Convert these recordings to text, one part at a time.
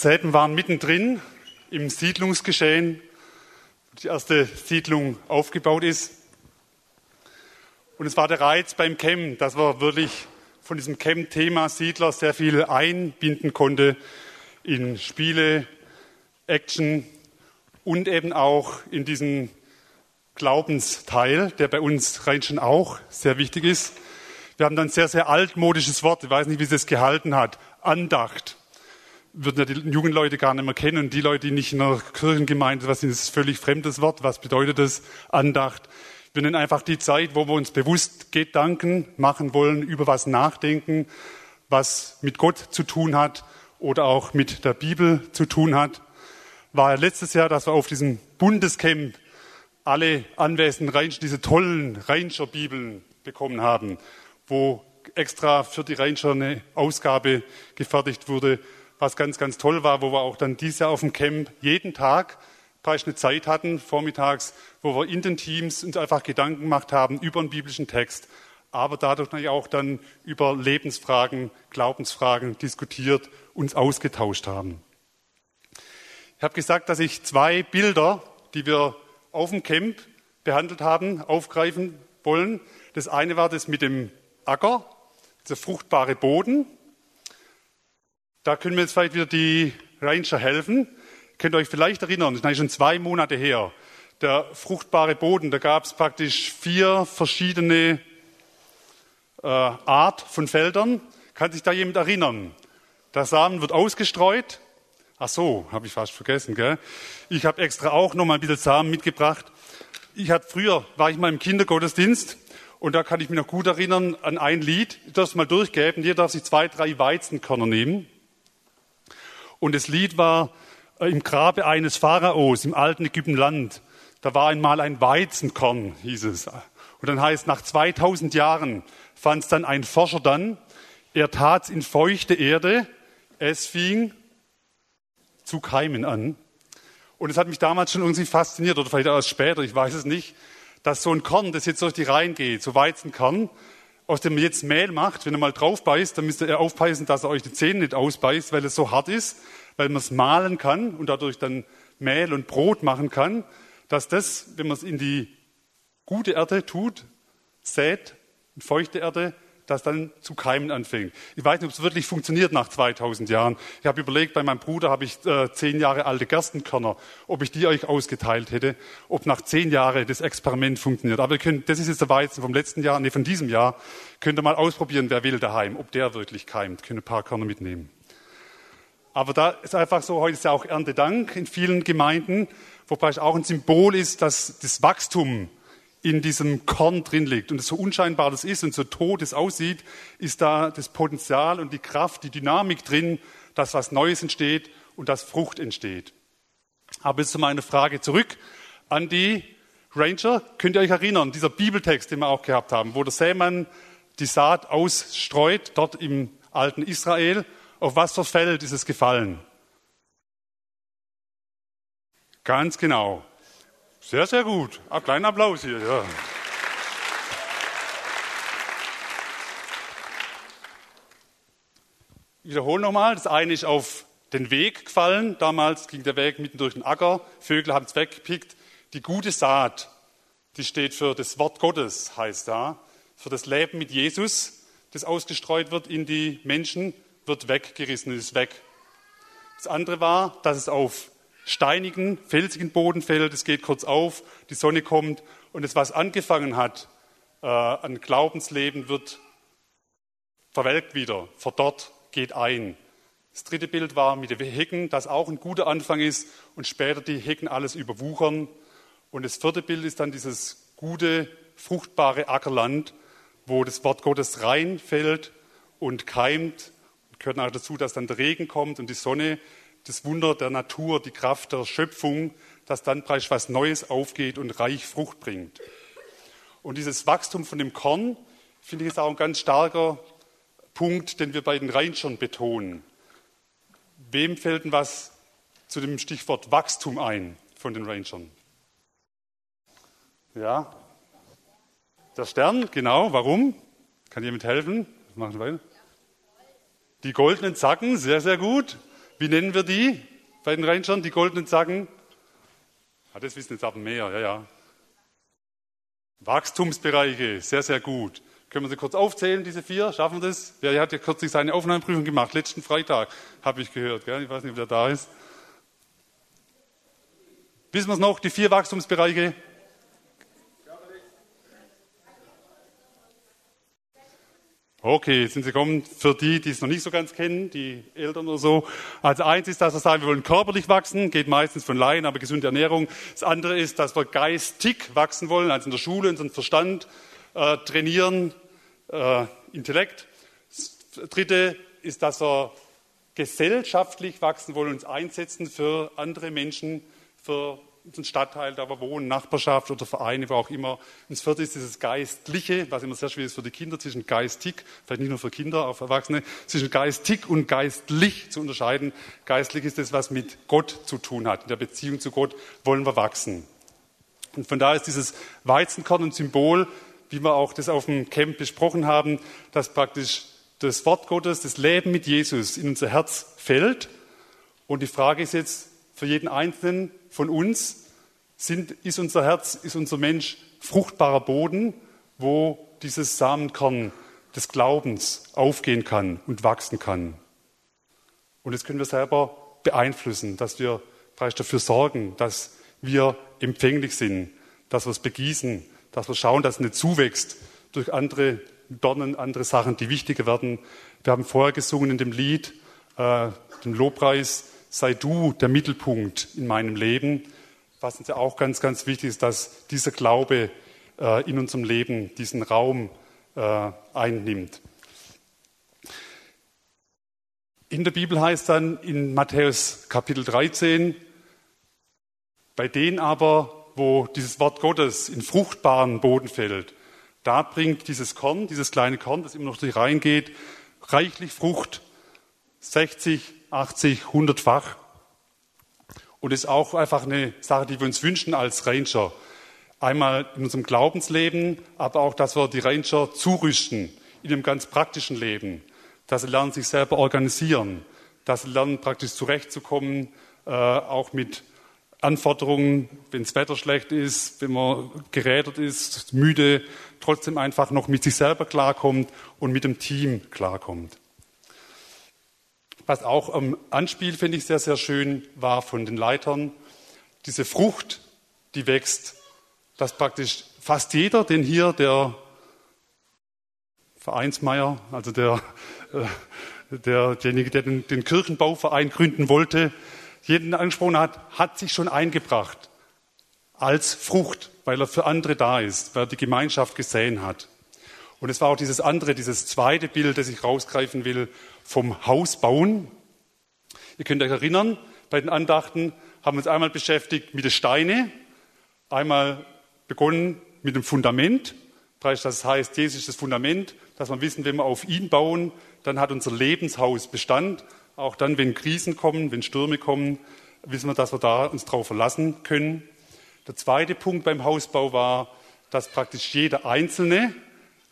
Selben waren mittendrin im Siedlungsgeschehen, wo die erste Siedlung aufgebaut ist. Und es war der Reiz beim Camp, dass wir wirklich von diesem Camp-Thema Siedler sehr viel einbinden konnte in Spiele, Action und eben auch in diesen Glaubensteil, der bei uns rein schon auch sehr wichtig ist. Wir haben dann ein sehr, sehr altmodisches Wort, ich weiß nicht, wie es das gehalten hat, Andacht würden ja die jungen Leute gar nicht mehr kennen und die Leute, die nicht in der Kirchengemeinde, was ist das völlig fremdes Wort? Was bedeutet das? Andacht. Wir nennen einfach die Zeit, wo wir uns bewusst Gedanken machen wollen, über was nachdenken, was mit Gott zu tun hat oder auch mit der Bibel zu tun hat. War ja letztes Jahr, dass wir auf diesem Bundescamp alle anwesenden Ranger diese tollen Ranger-Bibeln bekommen haben, wo extra für die Ranger eine Ausgabe gefertigt wurde, was ganz, ganz toll war, wo wir auch dann dieses Jahr auf dem Camp jeden Tag praktisch eine Zeit hatten, vormittags, wo wir in den Teams uns einfach Gedanken gemacht haben über einen biblischen Text, aber dadurch natürlich auch dann über Lebensfragen, Glaubensfragen diskutiert, uns ausgetauscht haben. Ich habe gesagt, dass ich zwei Bilder, die wir auf dem Camp behandelt haben, aufgreifen wollen. Das eine war das mit dem Acker, der fruchtbare Boden, da können mir jetzt vielleicht wieder die Ranger helfen. Könnt ihr euch vielleicht erinnern, das ist schon zwei Monate her. Der fruchtbare Boden, da gab es praktisch vier verschiedene äh, Art von Feldern. Kann sich da jemand erinnern? Der Samen wird ausgestreut. Ach so, habe ich fast vergessen. Gell? Ich habe extra auch noch mal ein bisschen Samen mitgebracht. Ich hatte früher war ich mal im Kindergottesdienst und da kann ich mich noch gut erinnern an ein Lied. Es mal durchgeben. Jeder darf sich zwei, drei Weizenkörner nehmen. Und das Lied war äh, im Grabe eines Pharaos im alten Ägyptenland. Da war einmal ein Weizenkorn, hieß es. Und dann heißt, nach 2000 Jahren fand es dann ein Forscher dann, er tat's in feuchte Erde, es fing zu keimen an. Und es hat mich damals schon irgendwie fasziniert, oder vielleicht auch erst später, ich weiß es nicht, dass so ein Korn, das jetzt durch die Reihen geht, so Weizenkern, aus dem man jetzt Mehl macht, wenn er mal drauf beißt, dann müsst ihr aufpassen, dass er euch die Zähne nicht ausbeißt, weil es so hart ist, weil man es mahlen kann und dadurch dann Mehl und Brot machen kann, dass das, wenn man es in die gute Erde tut, sät, in feuchte Erde, das dann zu keimen anfängt. Ich weiß nicht, ob es wirklich funktioniert nach 2000 Jahren. Ich habe überlegt, bei meinem Bruder habe ich äh, zehn Jahre alte Gerstenkörner, ob ich die euch ausgeteilt hätte, ob nach zehn Jahren das Experiment funktioniert. Aber ihr könnt, das ist jetzt der Weizen vom letzten Jahr, nee, von diesem Jahr, könnt ihr mal ausprobieren, wer will daheim, ob der wirklich keimt. Könnt ein paar Körner mitnehmen. Aber da ist einfach so, heute ist ja auch Erntedank in vielen Gemeinden, wobei es auch ein Symbol ist, dass das Wachstum in diesem Korn drin liegt. Und so unscheinbar das ist und so tot es aussieht, ist da das Potenzial und die Kraft, die Dynamik drin, dass was Neues entsteht und dass Frucht entsteht. Aber jetzt zu meiner Frage zurück an die Ranger. Könnt ihr euch erinnern, dieser Bibeltext, den wir auch gehabt haben, wo der Sämann die Saat ausstreut, dort im alten Israel, auf was für Feld ist es gefallen? Ganz genau. Sehr, sehr gut. Ein kleiner Applaus hier. Ja. Ich wiederhole nochmal. Das eine ist auf den Weg gefallen. Damals ging der Weg mitten durch den Acker. Vögel haben es weggepickt. Die gute Saat, die steht für das Wort Gottes, heißt da. Für das Leben mit Jesus, das ausgestreut wird in die Menschen, wird weggerissen, ist weg. Das andere war, dass es auf steinigen, felsigen Boden fällt, es geht kurz auf, die Sonne kommt und das, was angefangen hat äh, an Glaubensleben, wird verwelkt wieder, verdorrt, geht ein. Das dritte Bild war mit den Hecken, das auch ein guter Anfang ist und später die Hecken alles überwuchern. Und das vierte Bild ist dann dieses gute, fruchtbare Ackerland, wo das Wort Gottes reinfällt und keimt. Und gehört auch dazu, dass dann der Regen kommt und die Sonne das Wunder der Natur, die Kraft der Schöpfung, dass dann praktisch was Neues aufgeht und reich Frucht bringt. Und dieses Wachstum von dem Korn, finde ich, ist auch ein ganz starker Punkt, den wir bei den Rheinschern betonen. Wem fällt denn was zu dem Stichwort Wachstum ein von den Rangern? Ja, der Stern, genau. Warum? Kann jemand helfen? Machen wir weiter? Die goldenen Zacken, sehr, sehr gut. Wie nennen wir die bei den Rangern, die goldenen Zacken? Ah, das wissen jetzt aber mehr, ja, ja. Wachstumsbereiche, sehr, sehr gut. Können wir sie kurz aufzählen, diese vier? Schaffen wir das? Wer hat ja kürzlich seine Aufnahmeprüfung gemacht? Letzten Freitag, habe ich gehört. Gell? Ich weiß nicht, wer da ist. Wissen wir es noch, die vier Wachstumsbereiche? Okay, sind Sie kommen für die, die es noch nicht so ganz kennen, die Eltern oder so. Also eins ist, dass wir sagen, wir wollen körperlich wachsen, geht meistens von Laien, aber gesunde Ernährung. Das andere ist, dass wir geistig wachsen wollen, also in der Schule unseren Verstand äh, trainieren, äh, Intellekt. Das dritte ist, dass wir gesellschaftlich wachsen wollen, uns einsetzen für andere Menschen, für unseren Stadtteil, da wir wohnen, Nachbarschaft oder Vereine, wo auch immer. Und das vierte ist dieses Geistliche, was immer sehr schwierig ist für die Kinder, zwischen geistig, vielleicht nicht nur für Kinder, auch für Erwachsene, zwischen geistig und geistlich zu unterscheiden. Geistlich ist das, was mit Gott zu tun hat. In der Beziehung zu Gott wollen wir wachsen. Und von daher ist dieses Weizenkorn ein Symbol, wie wir auch das auf dem Camp besprochen haben, dass praktisch das Wort Gottes, das Leben mit Jesus in unser Herz fällt. Und die Frage ist jetzt für jeden Einzelnen, von uns sind, ist unser Herz, ist unser Mensch fruchtbarer Boden, wo dieses Samenkorn des Glaubens aufgehen kann und wachsen kann. Und das können wir selber beeinflussen, dass wir dafür sorgen, dass wir empfänglich sind, dass wir es begießen, dass wir schauen, dass es nicht zuwächst durch andere Dornen, andere Sachen, die wichtiger werden. Wir haben vorher gesungen in dem Lied, äh, dem Lobpreis, sei du der Mittelpunkt in meinem Leben. Was uns ja auch ganz, ganz wichtig ist, dass dieser Glaube äh, in unserem Leben diesen Raum äh, einnimmt. In der Bibel heißt dann in Matthäus Kapitel 13, bei denen aber, wo dieses Wort Gottes in fruchtbaren Boden fällt, da bringt dieses Korn, dieses kleine Korn, das immer noch durch reingeht, reichlich Frucht, 60, 80, 100-fach. Und ist auch einfach eine Sache, die wir uns wünschen als Ranger. Einmal in unserem Glaubensleben, aber auch, dass wir die Ranger zurüsten in einem ganz praktischen Leben. Dass sie lernen, sich selber organisieren. Dass sie lernen, praktisch zurechtzukommen, äh, auch mit Anforderungen, wenn das Wetter schlecht ist, wenn man gerädert ist, müde, trotzdem einfach noch mit sich selber klarkommt und mit dem Team klarkommt. Was auch am Anspiel, finde ich, sehr, sehr schön war von den Leitern, diese Frucht, die wächst, dass praktisch fast jeder, den hier der Vereinsmeier, also der, äh, der, derjenige, der den, den Kirchenbauverein gründen wollte, jeden angesprochen hat, hat sich schon eingebracht als Frucht, weil er für andere da ist, weil er die Gemeinschaft gesehen hat. Und es war auch dieses andere, dieses zweite Bild, das ich rausgreifen will, vom Haus bauen. Ihr könnt euch erinnern, bei den Andachten haben wir uns einmal beschäftigt mit den Steinen, einmal begonnen mit dem Fundament. Das heißt, Jesus ist das Fundament, dass wir wissen, wenn wir auf ihn bauen, dann hat unser Lebenshaus Bestand. Auch dann, wenn Krisen kommen, wenn Stürme kommen, wissen wir, dass wir da uns darauf verlassen können. Der zweite Punkt beim Hausbau war, dass praktisch jeder Einzelne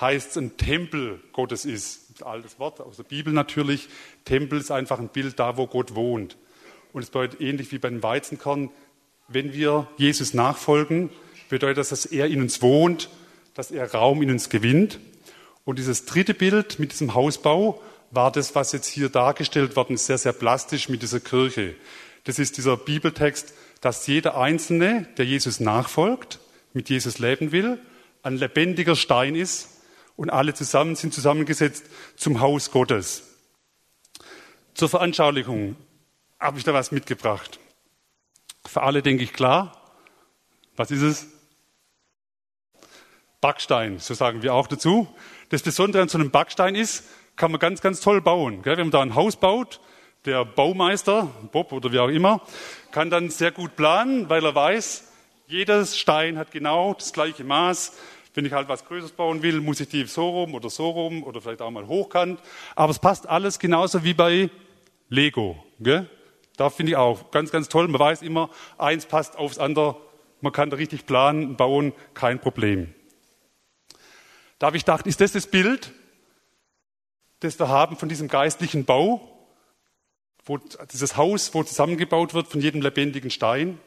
heißt ein Tempel Gottes ist. Ein altes Wort aus der Bibel natürlich. Tempel ist einfach ein Bild da, wo Gott wohnt. Und es bedeutet ähnlich wie beim Weizenkorn, wenn wir Jesus nachfolgen, bedeutet das, dass er in uns wohnt, dass er Raum in uns gewinnt. Und dieses dritte Bild mit diesem Hausbau war das, was jetzt hier dargestellt worden ist, sehr, sehr plastisch mit dieser Kirche. Das ist dieser Bibeltext, dass jeder Einzelne, der Jesus nachfolgt, mit Jesus leben will, ein lebendiger Stein ist, und alle zusammen sind zusammengesetzt zum Haus Gottes. Zur Veranschaulichung habe ich da was mitgebracht. Für alle denke ich klar. Was ist es? Backstein, so sagen wir auch dazu. Das Besondere an so einem Backstein ist, kann man ganz, ganz toll bauen. Wenn man da ein Haus baut, der Baumeister, Bob oder wie auch immer, kann dann sehr gut planen, weil er weiß, jedes Stein hat genau das gleiche Maß, wenn ich halt was Größeres bauen will, muss ich die so rum oder so rum oder vielleicht auch mal hochkant. Aber es passt alles genauso wie bei Lego. Gell? Da finde ich auch ganz, ganz toll. Man weiß immer, eins passt aufs andere. Man kann da richtig planen, bauen, kein Problem. Da habe ich gedacht, ist das das Bild, das wir haben von diesem geistlichen Bau? wo, dieses Haus, wo zusammengebaut wird von jedem lebendigen Stein.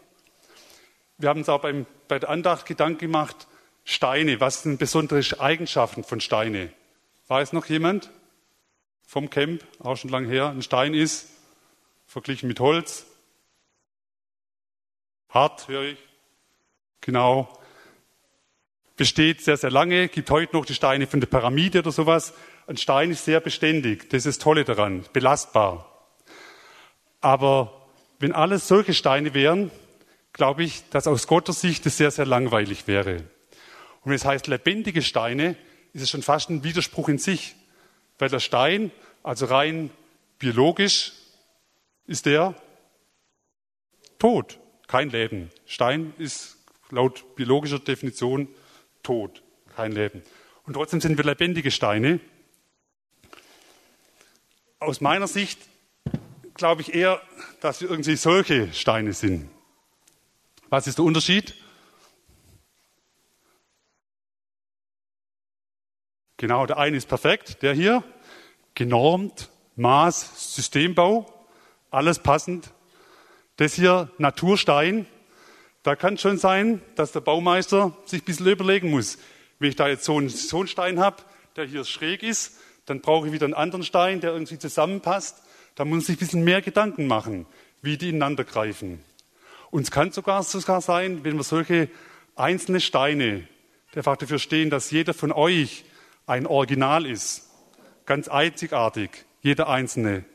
Wir haben uns auch beim, bei der Andacht Gedanken gemacht, Steine, was sind besondere Eigenschaften von Steine? Weiß noch jemand? Vom Camp, auch schon lange her, ein Stein ist, verglichen mit Holz, hart, höre ich, genau, besteht sehr, sehr lange, gibt heute noch die Steine von der Pyramide oder sowas. Ein Stein ist sehr beständig, das ist das Tolle daran, belastbar. Aber wenn alles solche Steine wären, glaube ich, dass aus Gottes Sicht es sehr, sehr langweilig wäre. Und wenn es heißt lebendige Steine, ist es schon fast ein Widerspruch in sich. Weil der Stein, also rein biologisch, ist der tot, kein Leben. Stein ist laut biologischer Definition tot, kein Leben. Und trotzdem sind wir lebendige Steine. Aus meiner Sicht glaube ich eher, dass wir irgendwie solche Steine sind. Was ist der Unterschied? Genau, der eine ist perfekt, der hier, genormt, Maß, Systembau, alles passend. Das hier, Naturstein, da kann schon sein, dass der Baumeister sich ein bisschen überlegen muss. Wenn ich da jetzt so einen, so einen Stein habe, der hier schräg ist, dann brauche ich wieder einen anderen Stein, der irgendwie zusammenpasst. Da muss man sich ein bisschen mehr Gedanken machen, wie die ineinander greifen. Und es kann sogar, sogar sein, wenn wir solche einzelne Steine, die einfach dafür stehen, dass jeder von euch ein Original ist, ganz einzigartig, jeder einzelne.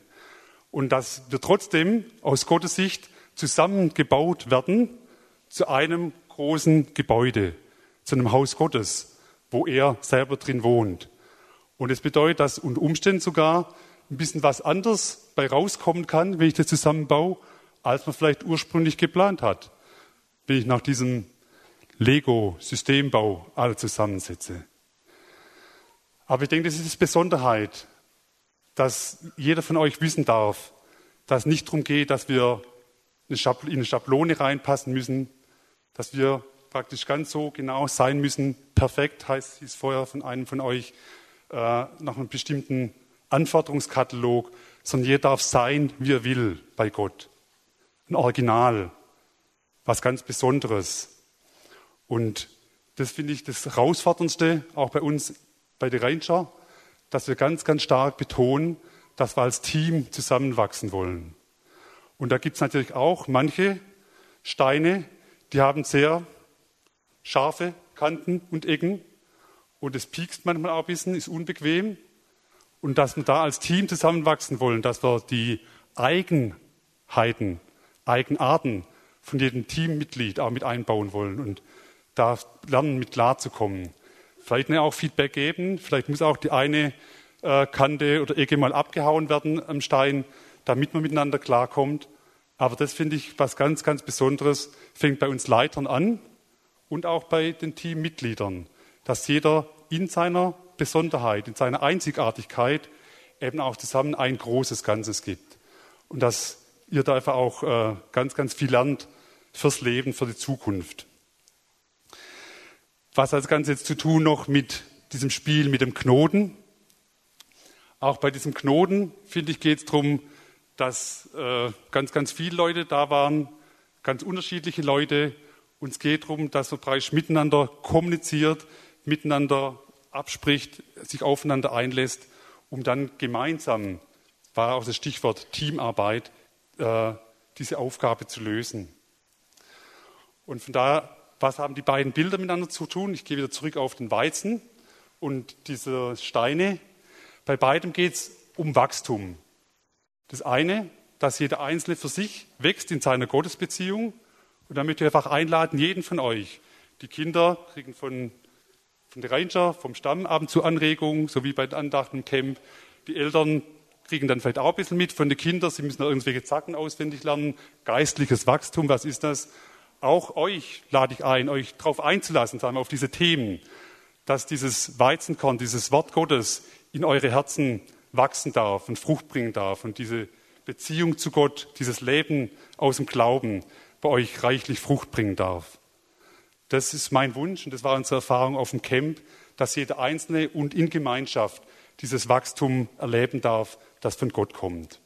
Und dass wir trotzdem aus Gottes Sicht zusammengebaut werden zu einem großen Gebäude, zu einem Haus Gottes, wo er selber drin wohnt. Und es das bedeutet, dass unter Umständen sogar ein bisschen was anderes bei rauskommen kann, wenn ich das zusammenbaue, als man vielleicht ursprünglich geplant hat, wenn ich nach diesem Lego-Systembau alle zusammensetze. Aber ich denke, das ist die Besonderheit, dass jeder von euch wissen darf, dass es nicht darum geht, dass wir in eine Schablone reinpassen müssen, dass wir praktisch ganz so genau sein müssen, perfekt heißt es vorher von einem von euch, äh, nach einem bestimmten Anforderungskatalog, sondern jeder darf sein, wie er will bei Gott. Ein Original, was ganz Besonderes. Und das finde ich das Herausforderndste, auch bei uns bei der Ranger, dass wir ganz, ganz stark betonen, dass wir als Team zusammenwachsen wollen. Und da gibt es natürlich auch manche Steine, die haben sehr scharfe Kanten und Ecken und es piekst manchmal auch ein bisschen, ist unbequem. Und dass wir da als Team zusammenwachsen wollen, dass wir die Eigenheiten, Eigenarten von jedem Teammitglied auch mit einbauen wollen und da lernen, mit klarzukommen. Vielleicht auch Feedback geben. Vielleicht muss auch die eine äh, Kante oder Ecke mal abgehauen werden am Stein, damit man miteinander klarkommt. Aber das finde ich was ganz, ganz Besonderes. Fängt bei uns Leitern an und auch bei den Teammitgliedern, dass jeder in seiner Besonderheit, in seiner Einzigartigkeit eben auch zusammen ein großes Ganzes gibt. Und dass ihr da einfach auch äh, ganz, ganz viel lernt fürs Leben, für die Zukunft. Was hat das Ganze jetzt zu tun noch mit diesem Spiel, mit dem Knoten? Auch bei diesem Knoten, finde ich, geht es darum, dass äh, ganz, ganz viele Leute da waren, ganz unterschiedliche Leute. Uns geht darum, dass man praktisch miteinander kommuniziert, miteinander abspricht, sich aufeinander einlässt, um dann gemeinsam, war auch das Stichwort Teamarbeit, äh, diese Aufgabe zu lösen. Und von daher was haben die beiden Bilder miteinander zu tun? Ich gehe wieder zurück auf den Weizen und diese Steine. Bei beidem geht es um Wachstum. Das eine, dass jeder Einzelne für sich wächst in seiner Gottesbeziehung. Und da möchte ich einfach einladen, jeden von euch. Die Kinder kriegen von, von der Ranger, vom Stamm ab und zu Anregungen, so wie bei den Andachten im Camp. Die Eltern kriegen dann vielleicht auch ein bisschen mit von den Kindern. Sie müssen irgendwelche Zacken auswendig lernen. Geistliches Wachstum, was ist das? Auch euch lade ich ein, euch darauf einzulassen, sagen wir, auf diese Themen, dass dieses Weizenkorn, dieses Wort Gottes in eure Herzen wachsen darf und Frucht bringen darf und diese Beziehung zu Gott, dieses Leben aus dem Glauben bei euch reichlich Frucht bringen darf. Das ist mein Wunsch und das war unsere Erfahrung auf dem Camp, dass jeder Einzelne und in Gemeinschaft dieses Wachstum erleben darf, das von Gott kommt.